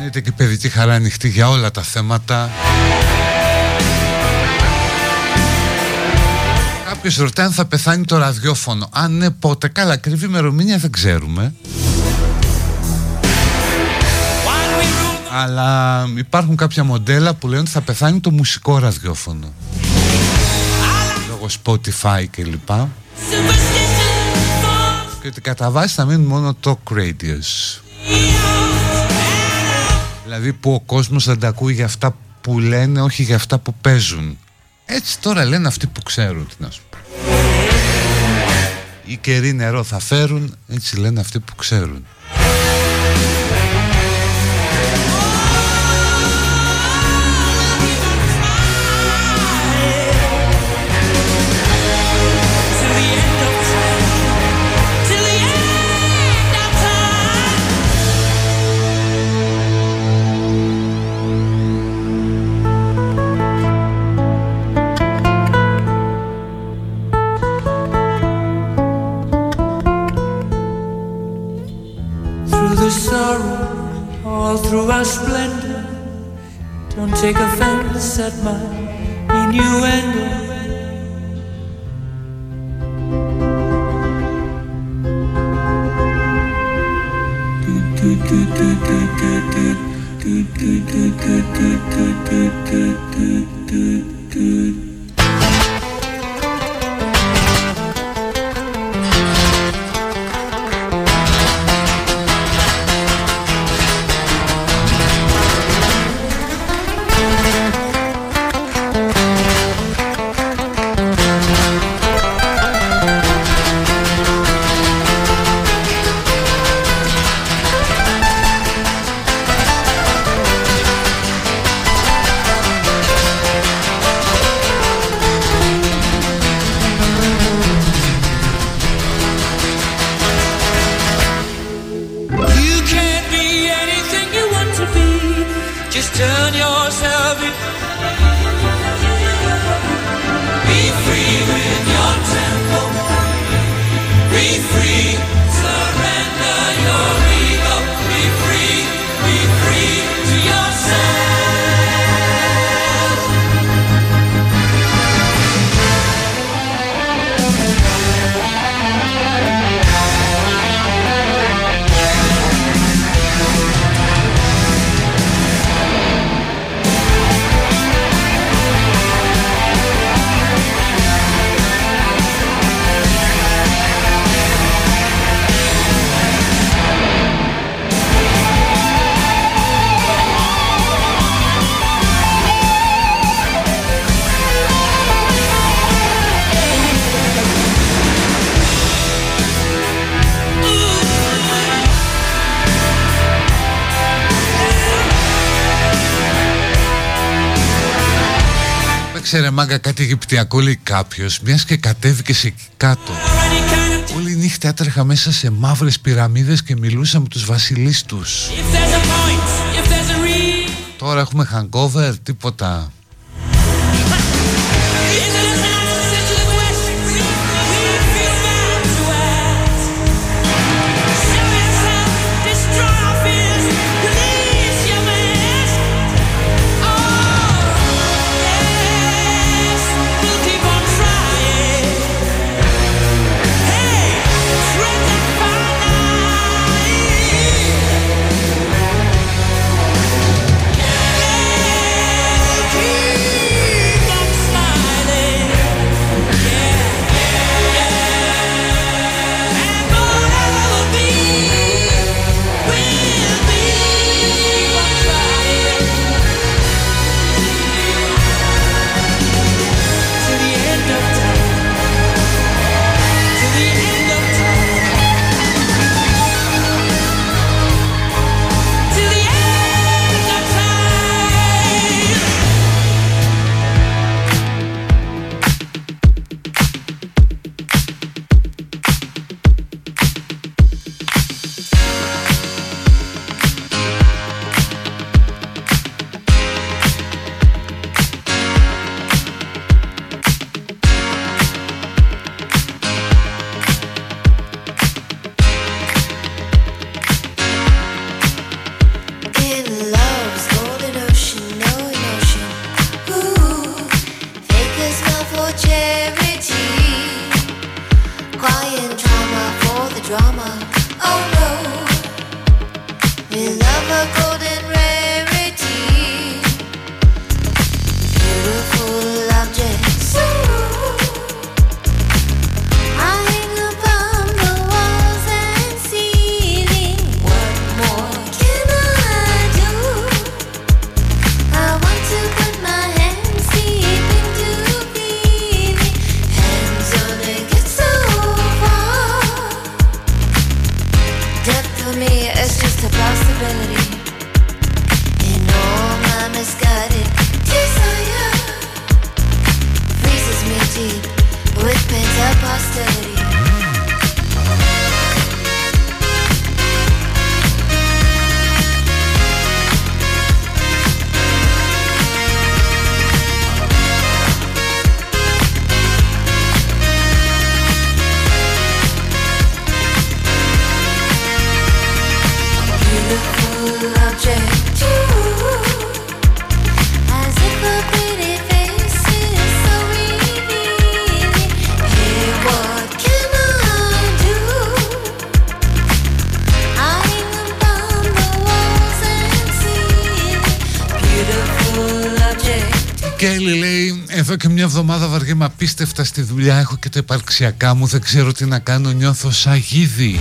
Είναι και παιδική χαρά ανοιχτή για όλα τα θέματα. Κάποιος ρωτάει αν θα πεθάνει το ραδιόφωνο. Αν ναι, πότε. Καλά, ακριβή ημερομηνία δεν ξέρουμε. Αλλά υπάρχουν κάποια μοντέλα που λένε ότι θα πεθάνει το μουσικό ραδιόφωνο. Λόγω Spotify κλπ. Και ότι κατά βάση θα μείνουν μόνο talk radios. Δηλαδή που ο κόσμος δεν τα ακούει για αυτά που λένε, όχι για αυτά που παίζουν. Έτσι τώρα λένε αυτοί που ξέρουν, τι να σου πω. Ή κερί νερό θα φέρουν, έτσι λένε αυτοί που ξέρουν. Take offense at my innuendo. Άσε ρε μάγκα κάτι Αιγυπτιακό λέει κάποιος Μιας και κατέβηκε σε εκεί κάτω. Όλη νύχτα έτρεχα μέσα σε μαύρες πυραμίδες Και μιλούσα με τους βασιλείς τους. Τώρα έχουμε hangover τίποτα απίστευτα στη δουλειά Έχω και τα επαρξιακά μου Δεν ξέρω τι να κάνω Νιώθω σαγίδι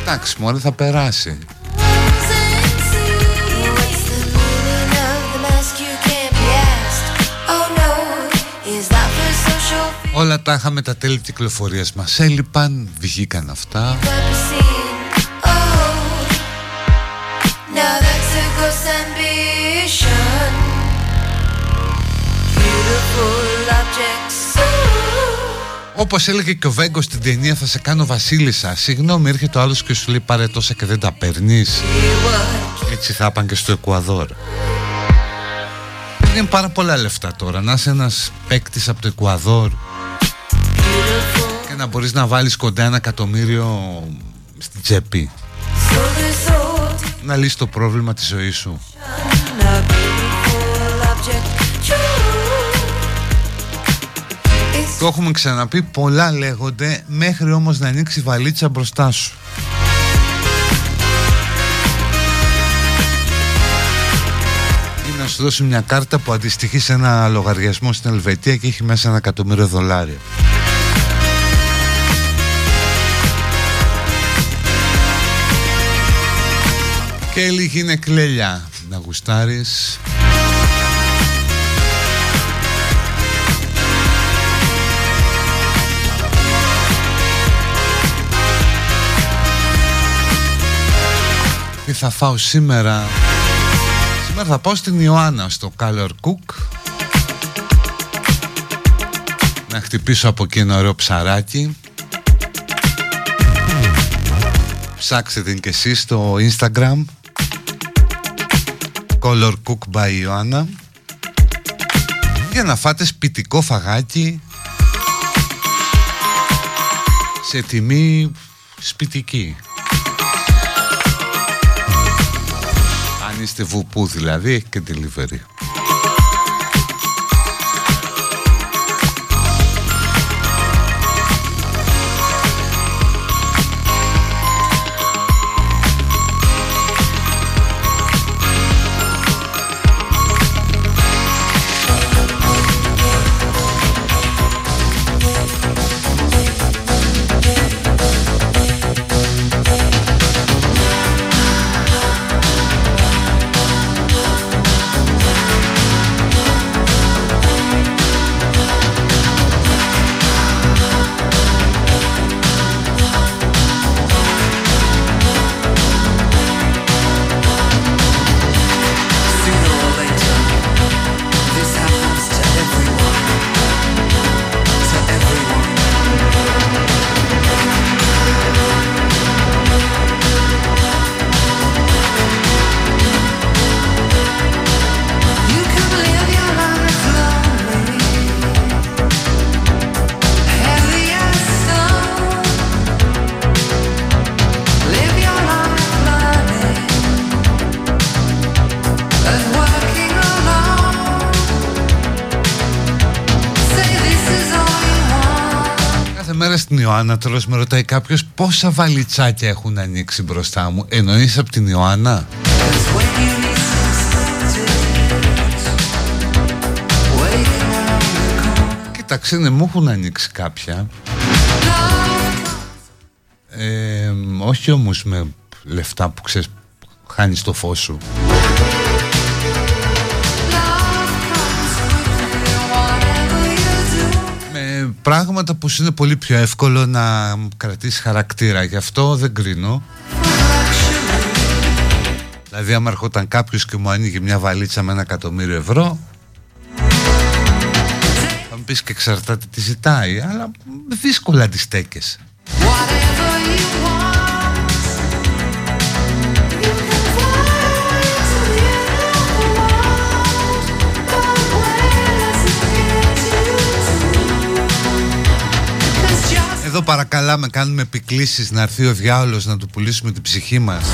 Εντάξει μόλι θα περάσει. Όλα τα είχαμε τα τέλη κυκλοφορίας μας Έλειπαν, βγήκαν αυτά Όπως έλεγε και ο Βέγκο στην ταινία, θα σε κάνω Βασίλισσα. Συγγνώμη, έρχεται ο άλλος και σου λέει πάρε τόσα και δεν τα παίρνεις. Έτσι θα πάνε και στο Εκουαδόρ. Είναι πάρα πολλά λεφτά τώρα. Να είσαι ένας παίκτης από το Εκουαδόρ και να μπορείς να βάλεις κοντά ένα εκατομμύριο στην τσέπη. Να λύσεις το πρόβλημα της ζωής σου. Το έχουμε ξαναπεί, πολλά λέγονται μέχρι όμως να ανοίξει βαλίτσα μπροστά σου. Ή να σου δώσει μια κάρτα που αντιστοιχεί σε ένα λογαριασμό στην Ελβετία και έχει μέσα ένα εκατομμύριο δολάρια. Και λίγη είναι κλέλια να γουστάρεις θα φάω σήμερα. Σήμερα θα πάω στην Ιωάννα στο Color Cook. Να χτυπήσω από εκεί ένα ωραίο ψαράκι. Ψάξτε την και εσείς στο Instagram. Color Cook by Ιωάννα. Για να φάτε σπιτικό φαγάκι. Σε τιμή σπιτική. Είστε βουπού δηλαδή, έχει και delivery. Ιωάννα τώρα με ρωτάει κάποιος πόσα βαλιτσάκια έχουν ανοίξει μπροστά μου. Εννοείς από την Ιωάννα; Κοίταξε ναι μου έχουν ανοίξει κάποια. Ε, Όχι όμως με λεφτά που ξέρεις χάνεις το φως σου πράγματα που είναι πολύ πιο εύκολο να κρατήσεις χαρακτήρα. Γι' αυτό δεν κρίνω. Δηλαδή άμα ερχόταν κάποιος και μου ανοίγει μια βαλίτσα με ένα εκατομμύριο ευρώ θα μου πεις και εξαρτάται τι ζητάει αλλά δύσκολα τη στέκεσαι εδώ παρακαλάμε κάνουμε επικλήσεις να έρθει ο διάολος να του πουλήσουμε την ψυχή μας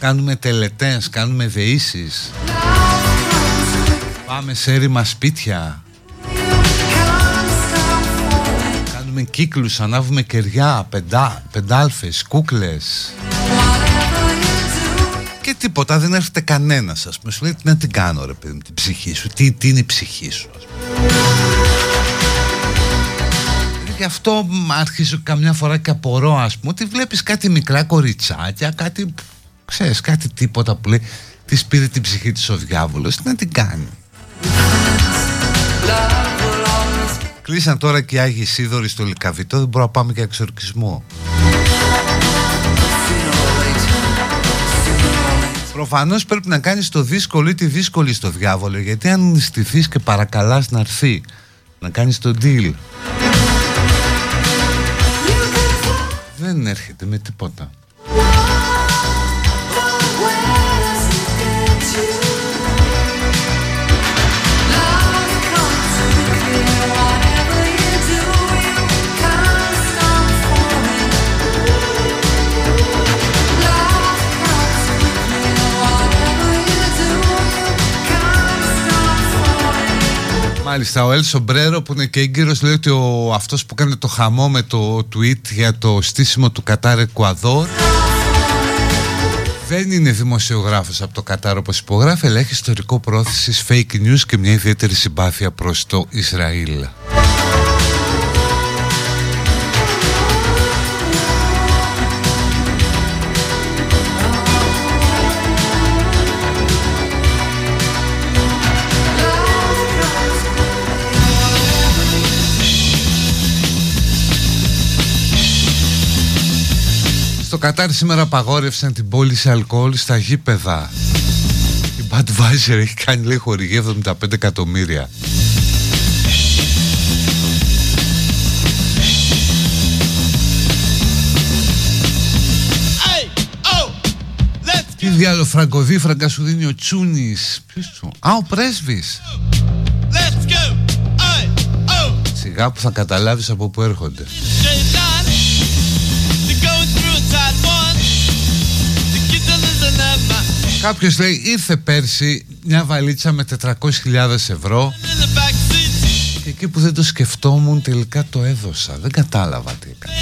Κάνουμε τελετές, κάνουμε δεήσεις Πάμε σε έρημα σπίτια Κάνουμε κύκλους, ανάβουμε κεριά, πεντά, πεντάλφες, κούκλες και τίποτα, δεν έρχεται κανένας ας πούμε. Σου λέει τι να την κάνω ρε παιδί την ψυχή σου. Τι, τι είναι η ψυχή σου ας πούμε γι' αυτό άρχισε καμιά φορά και απορώ ας πούμε ότι βλέπεις κάτι μικρά κοριτσάκια κάτι ξέρεις κάτι τίποτα που λέει της πήρε την ψυχή της ο διάβολος τι να την κάνει. Κλείσαν τώρα και οι Άγιοι Σίδωροι στο Λικαβιτό δεν μπορούμε να πάμε και εξορκισμό. Προφανώς πρέπει να κάνεις το δύσκολο ή τη δύσκολη στο διάβολο γιατί αν στηθείς και παρακαλάς να έρθει να κάνεις το deal δεν έρχεται με τίποτα. Μάλιστα, ο Ελ Σομπρέρο που είναι και έγκυρος λέει ότι ο, αυτός που κάνει το χαμό με το tweet για το στήσιμο του Κατάρ Εκουαδόρ δεν είναι δημοσιογράφος από το Κατάρ όπως υπογράφει αλλά έχει ιστορικό πρόθεση fake news και μια ιδιαίτερη συμπάθεια προς το Ισραήλ. Κατάρ σήμερα απαγόρευσαν την πώληση αλκοόλ στα γήπεδα. Budweiser έχει κάνει λέει χορηγή 75 εκατομμύρια. Τι διάλογο φραγκοδίφραγκα σου δίνει ο Τσούνης. Ποιος του Α ο πρέσβης. Σιγά που θα καταλάβεις από πού έρχονται Κάποιος λέει ήρθε πέρσι μια βαλίτσα με 400.000 ευρώ και εκεί που δεν το σκεφτόμουν τελικά το έδωσα. Δεν κατάλαβα τι έκανε.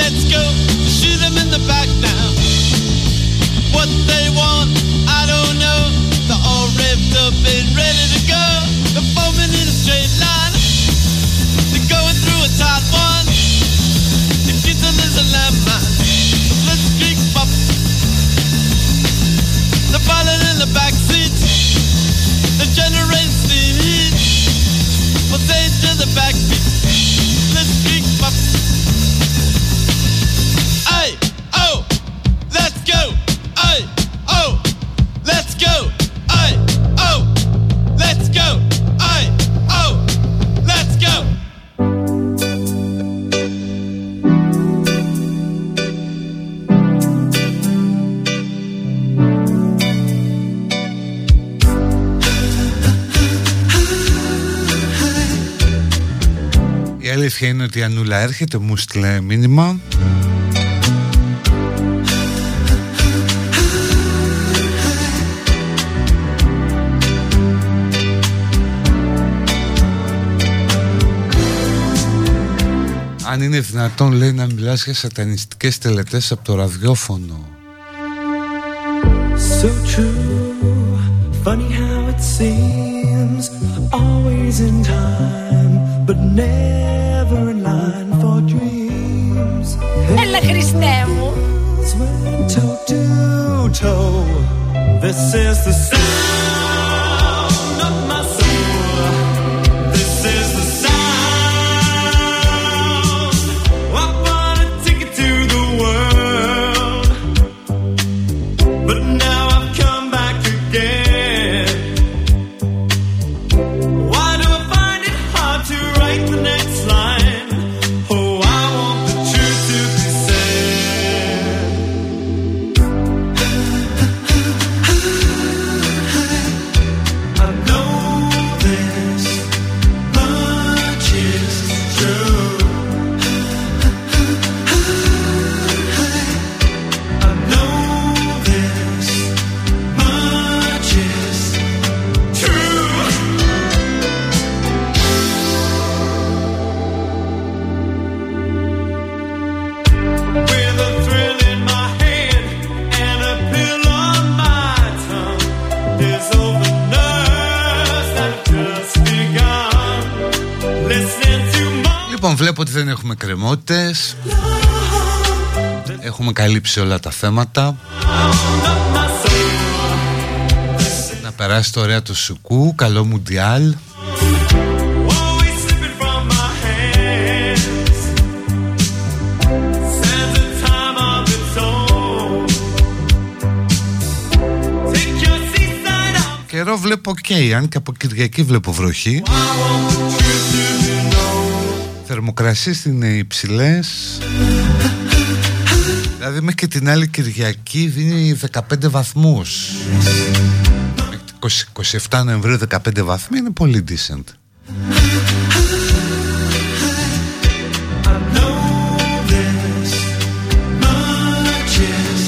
Let's go. Shoot them in the back now. What they want, I don't know. They're all revved up and ready to go. They're forming in a straight line. They're going through a tight one. The kitchen is a landmine. The blitzkrieg pop. They're falling in the back seat. They generate steam heat. Well, they to the back beat. Blitzkrieg pop. Hey, αλήθεια είναι ότι η Ανούλα έρχεται, μου στείλε μήνυμα. Αν είναι δυνατόν λέει να μιλάς για σατανιστικές τελετές από το ραδιόφωνο So true, funny how it seems, always in time, but never Χριστέ μου Went toe to toe. This is the sound Λοιπόν βλέπω ότι δεν έχουμε κρεμότητες Έχουμε καλύψει όλα τα θέματα Να περάσει το ωραία του Σουκού Καλό Μουντιάλ always slipping from my hands. Stands a time of its own. Take your seat side out. Καιρό βλέπω και αν και από Κυριακή βλέπω βροχή I Θερμοκρασίες είναι υψηλές. Δηλαδή μέχρι και την άλλη Κυριακή δίνει 15 βαθμούς. Μέχρι 20 27 Νοεμβρίου 15 βαθμοί είναι πολύ decent. I know this much is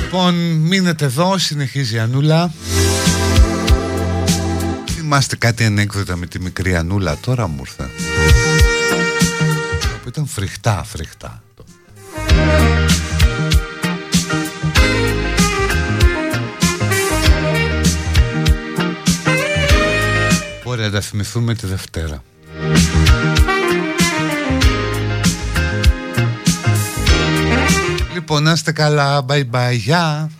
Λοιπόν μείνετε εδώ συνεχίζει η Ανούλα. Θυμάστε κάτι ανέκδοτα με τη μικρή Ανούλα τώρα μου ήρθε φρικτά, φρικτά. Ωραία, να τα θυμηθούμε τη Δευτέρα. Λοιπόν, να είστε καλά, bye bye, γεια. Γεια